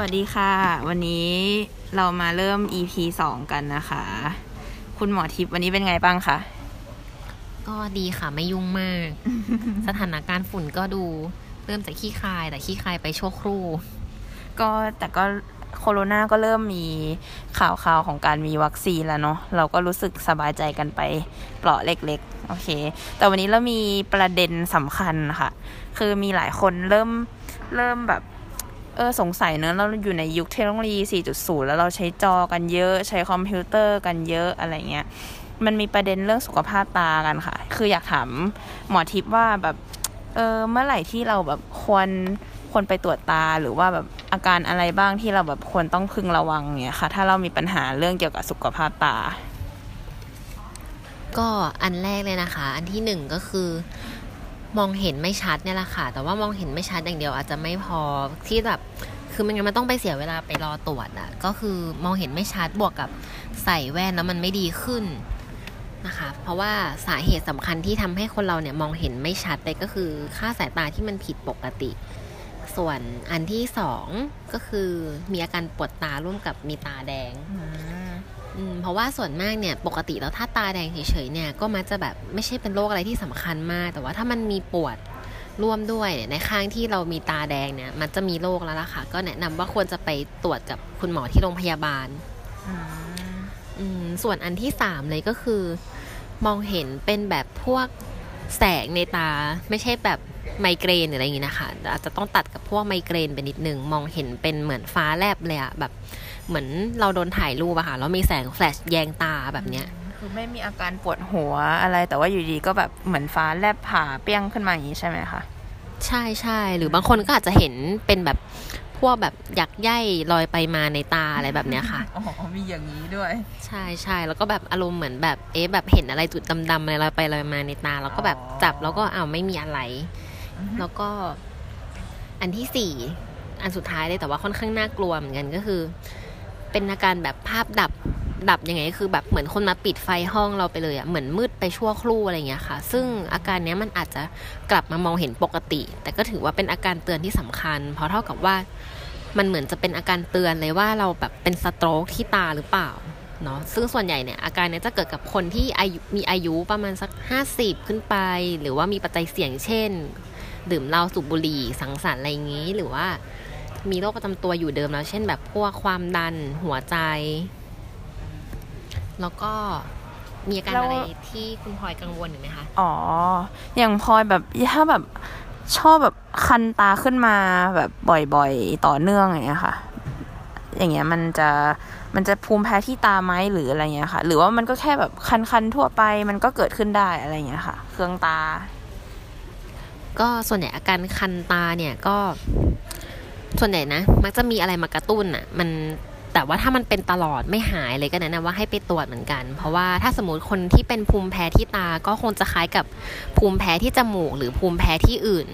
วัสดีค่ะ วันนี้เรามาเริ่ม EP สองกันนะคะ คุณหมอทิพย์วันนี้เป็นไงบ้างคะ ก็ดีค่ะไม่ยุ่งมาก สถานการณ์ฝุ่นก็ดูเริ่มจากขี้คายแต่ขี้คายไปชั่วครู่ ก็แต่ก็โคโรนาก็เริ่มมีข่าวข่าวของการมีวัคซีนแล้วเนาะเราก็รู้สึกสบายใจกันไปเปราะเล็กๆ โอเค แต่วันนี้เรามีประเด็นสำคัญค่ะ คือมีหลายคนเริ่มเริ่มแบบ เออสงสัยเนอะเราอยู่ในยุคเทคโนโลยี 4.0 แล้วเราใช้จอกันเยอะ ใช้คอมพิวเตอร์กันเยอะอะไรเงี้ยมันมีประเด็นเรื่องสุขภาพตากันค่ะ คืออยากถามหมอทิพย์ว่าแบบเออเมื่อไหร่ที่เราแบบควรควรไปตรวจตาหรือว่าแบบอาการอะไรบ้างที่เราแบบควรต้องพึงระวังเนี่ยค่ะ ถ้าเรามีปัญหาเรื่องเกี่ยวกับสุขภาพตา ก็อันแรกเลยนะคะ อันที่หนึ่งก็คือ มองเห็นไม่ชัดเนี่ยแหละค่ะ แต่ว่ามองเห็นไม่ชัดอย่างเดียวอาจจะไม่พอที่แบบคือมันงั้นมันต้องไปเสียเวลาไปรอตรวจอะ่ะก็คือมองเห็นไม่ชัดบวกกับใส่แว่นแล้วมันไม่ดีขึ้นนะคะ เพราะว่าสาเหตุสำคัญที่ทำให้คนเราเนี่ยมองเห็นไม่ชัดเลยก็คือค่าสายตาที่มันผิดปกติ ส่วนอันที่สองก็คือมีอาการปวดตาร่วมกับมีตาแดง เพราะว่าส่วนมากเนี่ยปกติแล้วถ้าตาแดงเฉยๆเนี่ยก็มักจะแบบไม่ใช่เป็นโรคอะไรที่สำคัญมาก แต่ว่าถ้ามันมีปวดร่วมด้วยเนี่ยในข้างที่เรามีตาแดงเนี่ย มันจะมีโรคแล้วล่ะค่ะ ก็แนะนำว่าควรจะไปตรวจกับคุณหมอที่โรงพยาบาลอืมส่วนอันที่สามเลยก็คือ มองเห็นเป็นแบบพวกแสงในตาไม่ใช่แบบไมเกรนหรืออะไรอย่างนี้นะคะอาจจะต้องตัดกับพวกไมเกรนไปนิดนึงมองเห็นเป็นเหมือนฟ้าแลบเลยอะแบบ เหมือนเราโดนถ่ายรูปอะค่ะแล้วมีแสงแฟลชแยงตาแบบเนี้ยคือไม่มีอาการปวดหัวอะไร แต่ว่าอยู่ดีก็แบบเหมือนฟ้าแลบผ่าเปี้ยงขึ้นมาอย่างนี้ใช่ไหมคะใช่ใช่หรือบางคนก็อาจจะเห็นเป็นแบบพวกแบบยักใยลอยไปมาในตาอะไรแบบเนี้ยค่ะ อ๋อ มีอย่างนี้ด้วย ใช่ใช่แล้วก็แบบอารมณ์เหมือนแบบ เอ๊ะแบบเห็นอะไรจุดดำๆอะไรลอยไปลอยมาในตา แล้วก็แบบอ๋อจับแล้วก็อ้าวไม่มีอะไร แล้วก็ อันที่สี่ อันสุดท้ายเลยแต่ว่าค่อนข้างน่ากลัวเหมือนกันก็คือ เป็นอาการแบบภาพดับดับยังไงคือแบบเหมือนคนมาปิดไฟห้องเราไปเลยอะเหมือนมืดไปชั่วครู่อะไรเงี้ยค่ะ ซึ่งอาการเนี้ยมันอาจจะกลับมามองเห็นปกติ แต่ก็ถือว่าเป็นอาการเตือนที่สำคัญ เพราะเท่ากับว่ามันเหมือนจะเป็นอาการเตือนเลยว่าเราแบบเป็นสโตรกที่ตาหรือเปล่าเนาะซึ่งส่วนใหญ่เนี่ยอาการเนี้ยจะเกิดกับคนที่อายุมีอายุประมาณสักห้าสิบขึ้นไป หรือว่ามีปัจจัยเสี่ยงเช่น ดื่มเหล้าสูบบุหรี่สังสรรค์อะไรอย่างนี้ หรือว่า มีโรคประจำตัวอยู่เดิมแล้ว เช่นแบบพวกความดันหัวใจ แล้วก็มีอาการแล้วอะไรที่คุณพลอยกังวลอยู่ไหมคะ อ๋อ อย่างพลอยแบบถ้าแบบชอบแบบคันตาขึ้นมาแบบบ่อยๆ ต่อเนื่องอย่างเงี้ยค่ะ อย่างเงี้ยมันจะมันจะภูมิแพ้ที่ตาไหมหรืออะไรเงี้ยค่ะ หรือว่ามันก็แค่แบบคันๆทั่วไป มันก็เกิดขึ้นได้อะไรเงี้ยค่ะ เครื่องตา ก็ส่วนใหญ่อาการคันตาเนี่ยก็ ส่วนใหญ่นะ มักจะมีอะไรมากระตุ้นอะ มันแต่ว่าถ้ามันเป็นตลอดไม่หายเลยก็แนะนำว่าให้ไปตรวจเหมือนกัน เพราะว่าถ้าสมมติคนที่เป็นภูมิแพ้ที่ตาก็คงจะคล้ายกับภูมิแพ้ที่จมูก หรือภูมิแพ้ที่อื่น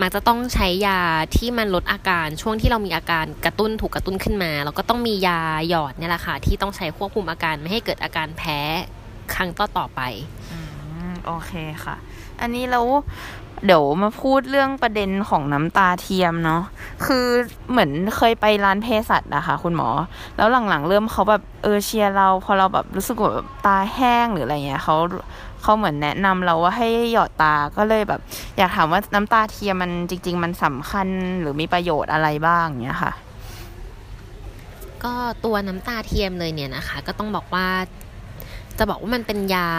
มันจะต้องใช้ยาที่มันลดอาการช่วงที่เรามีอาการกระตุ้นถูกกระตุ้นขึ้นมา แล้วก็ต้องมียาหยอดเนี่ยแหละค่ะที่ต้องใช้ควบคุมอาการไม่ให้เกิดอาการแพ้ครั้งต่อต่อไปอโอเคค่ะ อันนี้แล้วเดี๋ยวมาพูดเรื่องประเด็นของน้ำตาเทียมเนาะ คือเหมือนเคยไปร้านเภสัชอะคะคุณหมอ แล้วหลังๆ เริ่มเขาแบบเออเชียร์เรา พอเราแบบรู้สึกว่าแบบตาแห้งหรืออะไรเงี้ยเขาเขาเหมือนแนะนำเราว่าให้หยอดตาก็เลยแบบ อยากถามว่าน้ำตาเทียมมันจริง ๆ มันสำคัญหรือมีประโยชน์อะไรบ้างเนี้ยค่ะ ก็ตัวน้ำตาเทียมเลยเนี่ยนะคะ ก็ต้องบอกว่า จะบอกว่ามันเป็นยา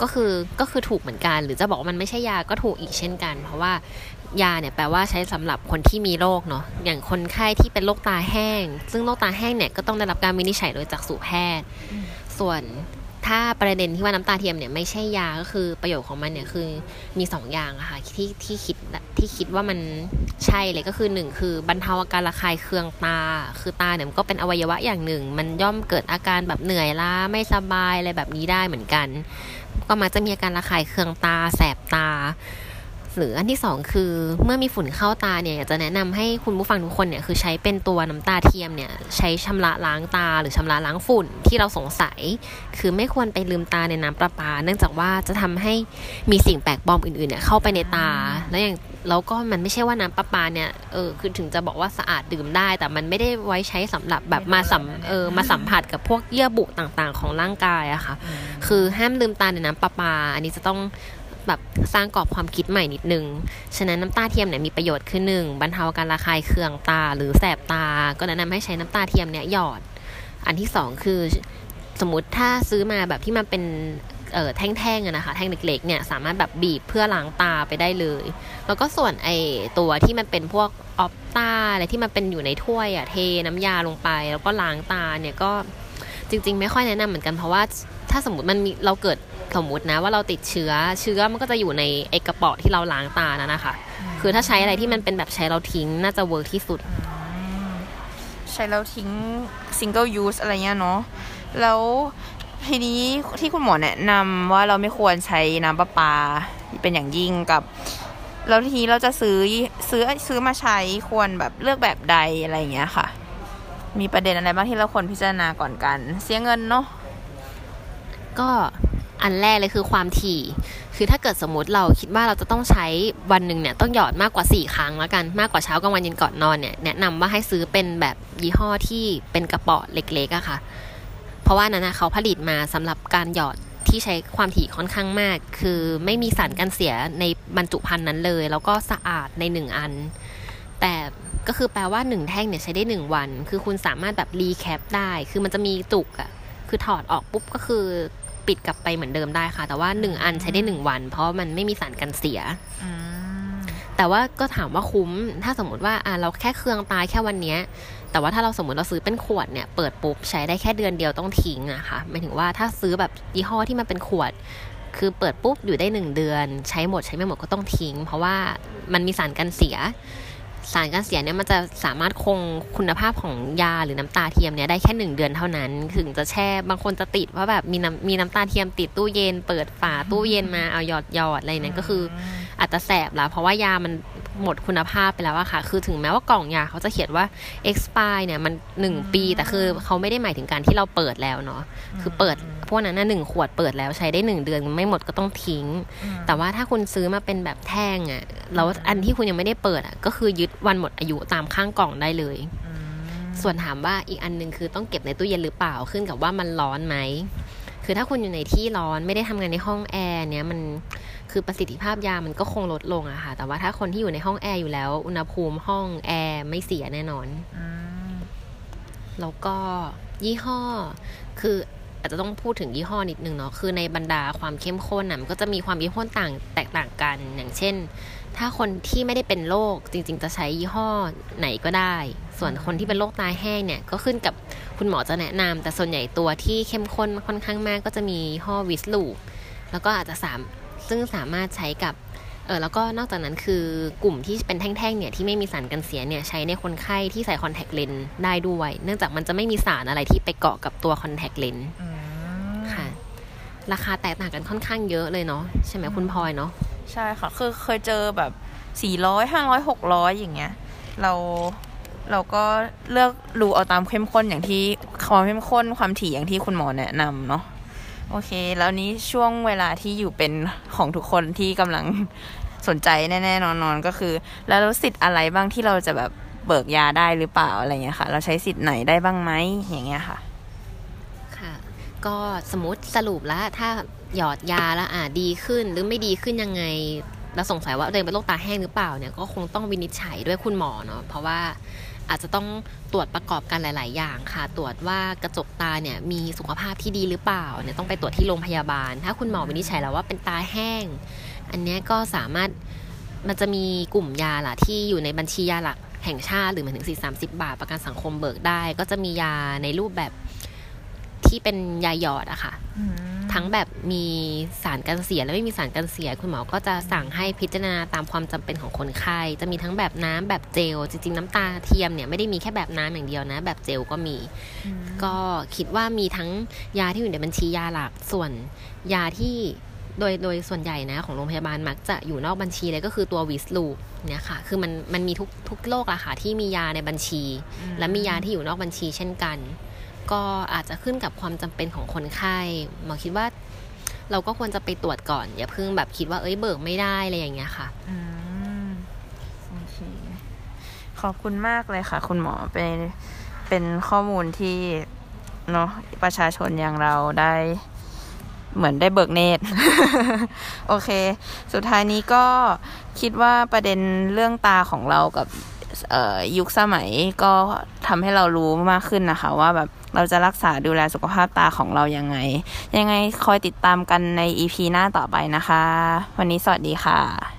ก็คือก็คือถูกเหมือนกัน หรือจะบอกว่ามันไม่ใช่ยาก็ถูกอีกเช่นกัน เพราะว่า ยาเนี่ยแปลว่าใช้สำหรับคนที่มีโรคเนาะอย่างคนไข้ที่เป็นโรคตาแห้ง ซึ่งโรคตาแห้งเนี่ยก็ต้องได้รับการวินิจฉัยโดยจักษุแพทย์ ส่วนถ้าประเด็นที่ว่าน้ำตาเทียมเนี่ยไม่ใช่ยาก็คือประโยชน์ของมันเนี่ยคือมีสองอย่างอะค่ะที่ที่คิดที่คิดว่ามันใช่เลยก็คือหนึ่งคือบรรเทาอาการระคายเคืองตา คือตาเนี่ยมันก็เป็นอวัยวะอย่างหนึ่ง มันย่อมเกิดอาการแบบเหนื่อยล้าไม่สบายอะไรแบบนี้ได้เหมือนกัน ก็มักจะมีอาการระคายเคืองตา แสบตา หรืออันที่สองคือเมื่อมีฝุ่นเข้าตาเนี่ยอยากจะแนะนำให้คุณผู้ฟังทุกคนเนี่ยคือใช้เป็นตัวน้ำตาเทียมเนี่ยใช้ชำระล้างตาหรือชำระล้างฝุ่นที่เราสงสัย คือไม่ควรไปลืมตาในน้ำประปา เนื่องจากว่าจะทำให้มีสิ่งแปลกปลอมอื่นๆเนี่ยเข้าไปในตา แล้วอย่างแล้วก็มันไม่ใช่ว่าน้ำประปาเนี่ยเออคือถึงจะบอกว่าสะอาดดื่มได้ แต่มันไม่ได้ไว้ใช้สำหรับแบบมาสัมเออมาสัมผัสกับพวกเยื่อบุต่างๆ ของร่างกายอะค่ะคือห้ามลืมตาในน้ำประปา อันนี้จะต้อง แบบสร้างกรอบความคิดใหม่นิดนึง ฉะนั้นน้ำตาเทียมเนี่ยมีประโยชน์คือหนึ่งบรรเทาการระคายเคืองตาหรือแสบตา ก็แนะนำให้ใช้น้ำตาเทียมเนี่ยหยอด อันที่สองคือสมมติถ้าซื้อมาแบบที่มันเป็นเออแท่งๆนะคะแท่งเล็กๆเนี่ยสามารถแบบบีบเพื่อล้างตาไปได้เลย แล้วก็ส่วนไอตัวที่มันเป็นพวกออฟตาอะไรที่มันเป็นอยู่ในถ้วยอะเทน้ำยาลงไป แล้วก็ล้างตาเนี่ยก็จริง ๆ ไม่ค่อยแนะนำเหมือนกันเพราะว่าถ้าสมมติมันมีเราเกิด สมมตินะว่าเราติดเชื้อเชื้อมันก็จะอยู่ในไอกระป๋อที่เราล้างตานะนะคะ คือถ้าใช้อะไรที่มันเป็นแบบใช้เราทิ้งน่าจะเวิร์กที่สุด ใช้แล้วทิ้ง single use อะไรเงี้ยเนาะแล้วทีนี้ที่คุณหมอแนะนำว่าเราไม่ควรใช้น้ำประปาเป็นอย่างยิ่งกับแล้วทีนี้เราจะซื้อซื้อซื้อมาใช้ควรแบบเลือกแบบใดอะไรอย่างเงี้ยค่ะ มีประเด็นอะไรบ้างที่เราควรพิจารณาก่อนกัน เสียเงินเนาะก็ อันแรกเลยคือความถี่ คือถ้าเกิดสมมติเราคิดว่าเราจะต้องใช้วันหนึ่งเนี่ยต้องหยอดมากกว่า 4 ครั้งแล้วกันมากกว่าเช้ากลางวันเย็นก่อนนอนเนี่ยแนะนำว่าให้ซื้อเป็นแบบยี่ห้อที่เป็นกระป๋อเล็กๆอะค่ะ เพราะว่านั้นนะเขาผลิตมาสำหรับการหยอดที่ใช้ความถี่ค่อนข้างมาก คือไม่มีสารกันเสียในบรรจุภัณฑ์นั้นเลย แล้วก็สะอาดในหนึ่งอัน แต่ก็คือแปลว่าหนึ่งแท่งเนี่ยใช้ได้หนึ่งวัน คือคุณสามารถแบบรีแคปได้ คือมันจะมีจุกอะคือถอดออกปุ๊บก็คือ ปิดกลับไปเหมือนเดิมได้ค่ะ แต่ว่าหนึ่งอันใช้ได้หนึ่งวัน เพราะมันไม่มีสารกันเสียแต่ว่าก็ถามว่าคุ้ม ถ้าสมมติว่าอ่าเราแค่เครื่องตายแค่วันเนี้ย แต่ว่าถ้าเราสมมติเราซื้อเป็นขวดเนี่ยเปิดปุ๊บใช้ได้แค่เดือนเดียวต้องทิ้งอะค่ะหมายถึงว่าถ้าซื้อแบบยี่ห้อที่มันเป็นขวด คือเปิดปุ๊บอยู่ได้หนึ่งเดือน ใช้หมดใช้ไม่หมดก็ต้องทิ้ง เพราะว่ามันมีสารกันเสีย สารกันเสียเนี่ยมันจะสามารถคงคุณภาพของยาหรือน้ำตาเทียมเนี่ยได้แค่หนึ่งเดือนเท่านั้น ถึงจะแช่บางคนจะติดว่าแบบมีน้ำมีน้ำตาเทียมติดตู้เย็น เปิดฝาตู้เย็นมาเอาหยอดหยอดอะไรนั้นก็คืออาจจะแสบแล้วเพราะว่ายามัน หมดคุณภาพไปแล้วอะค่ะ คือถึงแม้ว่ากล่องยาเขาจะเขียนว่า expire เนี่ยมันหนึ่งปี แต่คือเขาไม่ได้หมายถึงการที่เราเปิดแล้วเนาะ คือเปิดพวกนั้นนะหนึ่งขวดเปิดแล้วใช้ได้หนึ่งเดือนไม่หมดก็ต้องทิ้ง แต่ว่าถ้าคุณซื้อมาเป็นแบบแท่งอะแล้วอันที่คุณยังไม่ได้เปิดอะก็คือยึดวันหมดอายุตามข้างกล่องได้เลย ส่วนถามว่าอีกอันนึงคือต้องเก็บในตู้เย็นหรือเปล่าขึ้นกับว่ามันร้อนไหม คือถ้าคุณอยู่ในที่ร้อนไม่ได้ทำงานในห้องแอร์เนี้ยมัน คือประสิทธิภาพยามันก็คงลดลงอะค่ะ แต่ว่าถ้าคนที่อยู่ในห้องแอร์อยู่แล้ว อุณหภูมิห้องแอร์ไม่เสียแน่นอนแล้วก็ยี่ห้อ คืออาจจะต้องพูดถึงยี่ห้อนิดนึงเนาะ คือในบรรดาความเข้มข้นน่ะมันก็จะมีความเข้มข้นต่างแตกต่างกัน อย่างเช่น ถ้าคนที่ไม่ได้เป็นโรคจริง ๆ จะใช้ยี่ห้อไหนก็ได้ ส่วนคนที่เป็นโรคตาแห้งเนี่ย ก็ขึ้นกับคุณหมอจะแนะนำแต่ส่วนใหญ่ตัวที่เข้มข้นค่อนข้างมาก ก็จะมียี่ห้อวิสลูแล้วก็อาจจะสาม ซึ่งสามารถใช้กับเออแล้วก็นอกจากนั้นคือกลุ่มที่เป็นแท่งๆเนี่ยที่ไม่มีสารกันเสียเนี่ยใช้ในคนไข้ที่ใส่คอนแทคเลนส์ได้ด้วย เนื่องจากมันจะไม่มีสารอะไรที่ไปเกาะกับตัวคอนแทคเลนส์ค่ะ ราคาแตกต่างกันค่อนข้างเยอะเลยเนาะใช่ไหมคุณพลอยเนาะใช่ค่ะคือเคยเจอแบบสี่ร้อยห้าร้อยหกร้อยอย่างเงี้ย เราเราก็เลือกดูเอาตามเข้มข้นอย่างที่ความเข้มข้นความถี่อย่างที่คุณหมอแนะนำเนาะ โอเค แล้วนี้ช่วงเวลาที่อยู่เป็นของทุกคนที่กำลังสนใจแน่ๆนอนๆก็คือ แล้วสิทธิ์อะไรบ้างที่เราจะแบบเบิกยาได้หรือเปล่าอะไรเงี้ยค่ะ เราใช้สิทธิ์ไหนได้บ้างไหมอย่างเงี้ยค่ะ ค่ะ ก็สมมติสรุปแล้วถ้าหยอดยาแล้วอ่าดีขึ้นหรือไม่ดีขึ้นยังไงแล้วสงสัยว่าตัวเองเป็นโรคตาแห้งหรือเปล่าเนี่ยก็คงต้องวินิจฉัยด้วยคุณหมอเนาะเพราะว่า อาจจะต้องตรวจประกอบกันหลาย ๆ อย่างค่ะ ตรวจว่ากระจกตาเนี่ยมีสุขภาพที่ดีหรือเปล่าเนี่ยต้องไปตรวจที่โรงพยาบาล ถ้าคุณหมอวินิจฉัยแล้วว่าเป็นตาแห้ง อันนี้ก็สามารถมันจะมีกลุ่มยาล่ะที่อยู่ในบัญชียาหลักแห่งชาติหรือหมายถึง 4 30 บาทประกันสังคมเบิกได้ ก็จะมียาในรูปแบบที่เป็นยาหยอดอะค่ะ ทั้งแบบมีสารกันเสียและไม่มีสารกันเสีย คุณหมอก็จะสั่งให้พิจารณาตามความจำเป็นของคนไข้ จะมีทั้งแบบน้ำแบบเจล จริง ๆ น้ำตาเทียมเนี่ยไม่ได้มีแค่แบบน้ำอย่างเดียวนะ แบบเจลก็มี ก็คิดว่ามีทั้งยาที่อยู่ในบัญชียาหลักส่วนยาที่โดยโดยส่วนใหญ่นะของโรงพยาบาลมักจะอยู่นอกบัญชีเลยก็คือตัววิสลูเนี่ยค่ะ คือมันมันมีทุกทุกโรคอะค่ะที่มียาในบัญชี และมียาที่อยู่นอกบัญชีเช่นกัน ก็อาจจะขึ้นกับความจำเป็นของคนไข้หมอคิดว่า เราก็ควรจะไปตรวจก่อน อย่าเพิ่งแบบคิดว่าเอ้ยเบิกไม่ได้อะไรอย่างเงี้ยค่ะอบคุณมากเลยค่ะ คุณหมอเป็นเป็นข้อมูลที่เนาะประชาชนอย่างเราได้เหมือนได้เบิกเนตรโอเค สุดท้ายนี้ก็คิดว่าประเด็นเรื่องตาของเรากับ ยุคสมัยก็ทำให้เรารู้มากขึ้นนะคะ ว่าแบบเราจะรักษาดูแลสุขภาพตาของเรายังไง ยังไงคอยติดตามกันใน EP หน้าต่อไปนะคะ วันนี้สวัสดีค่ะ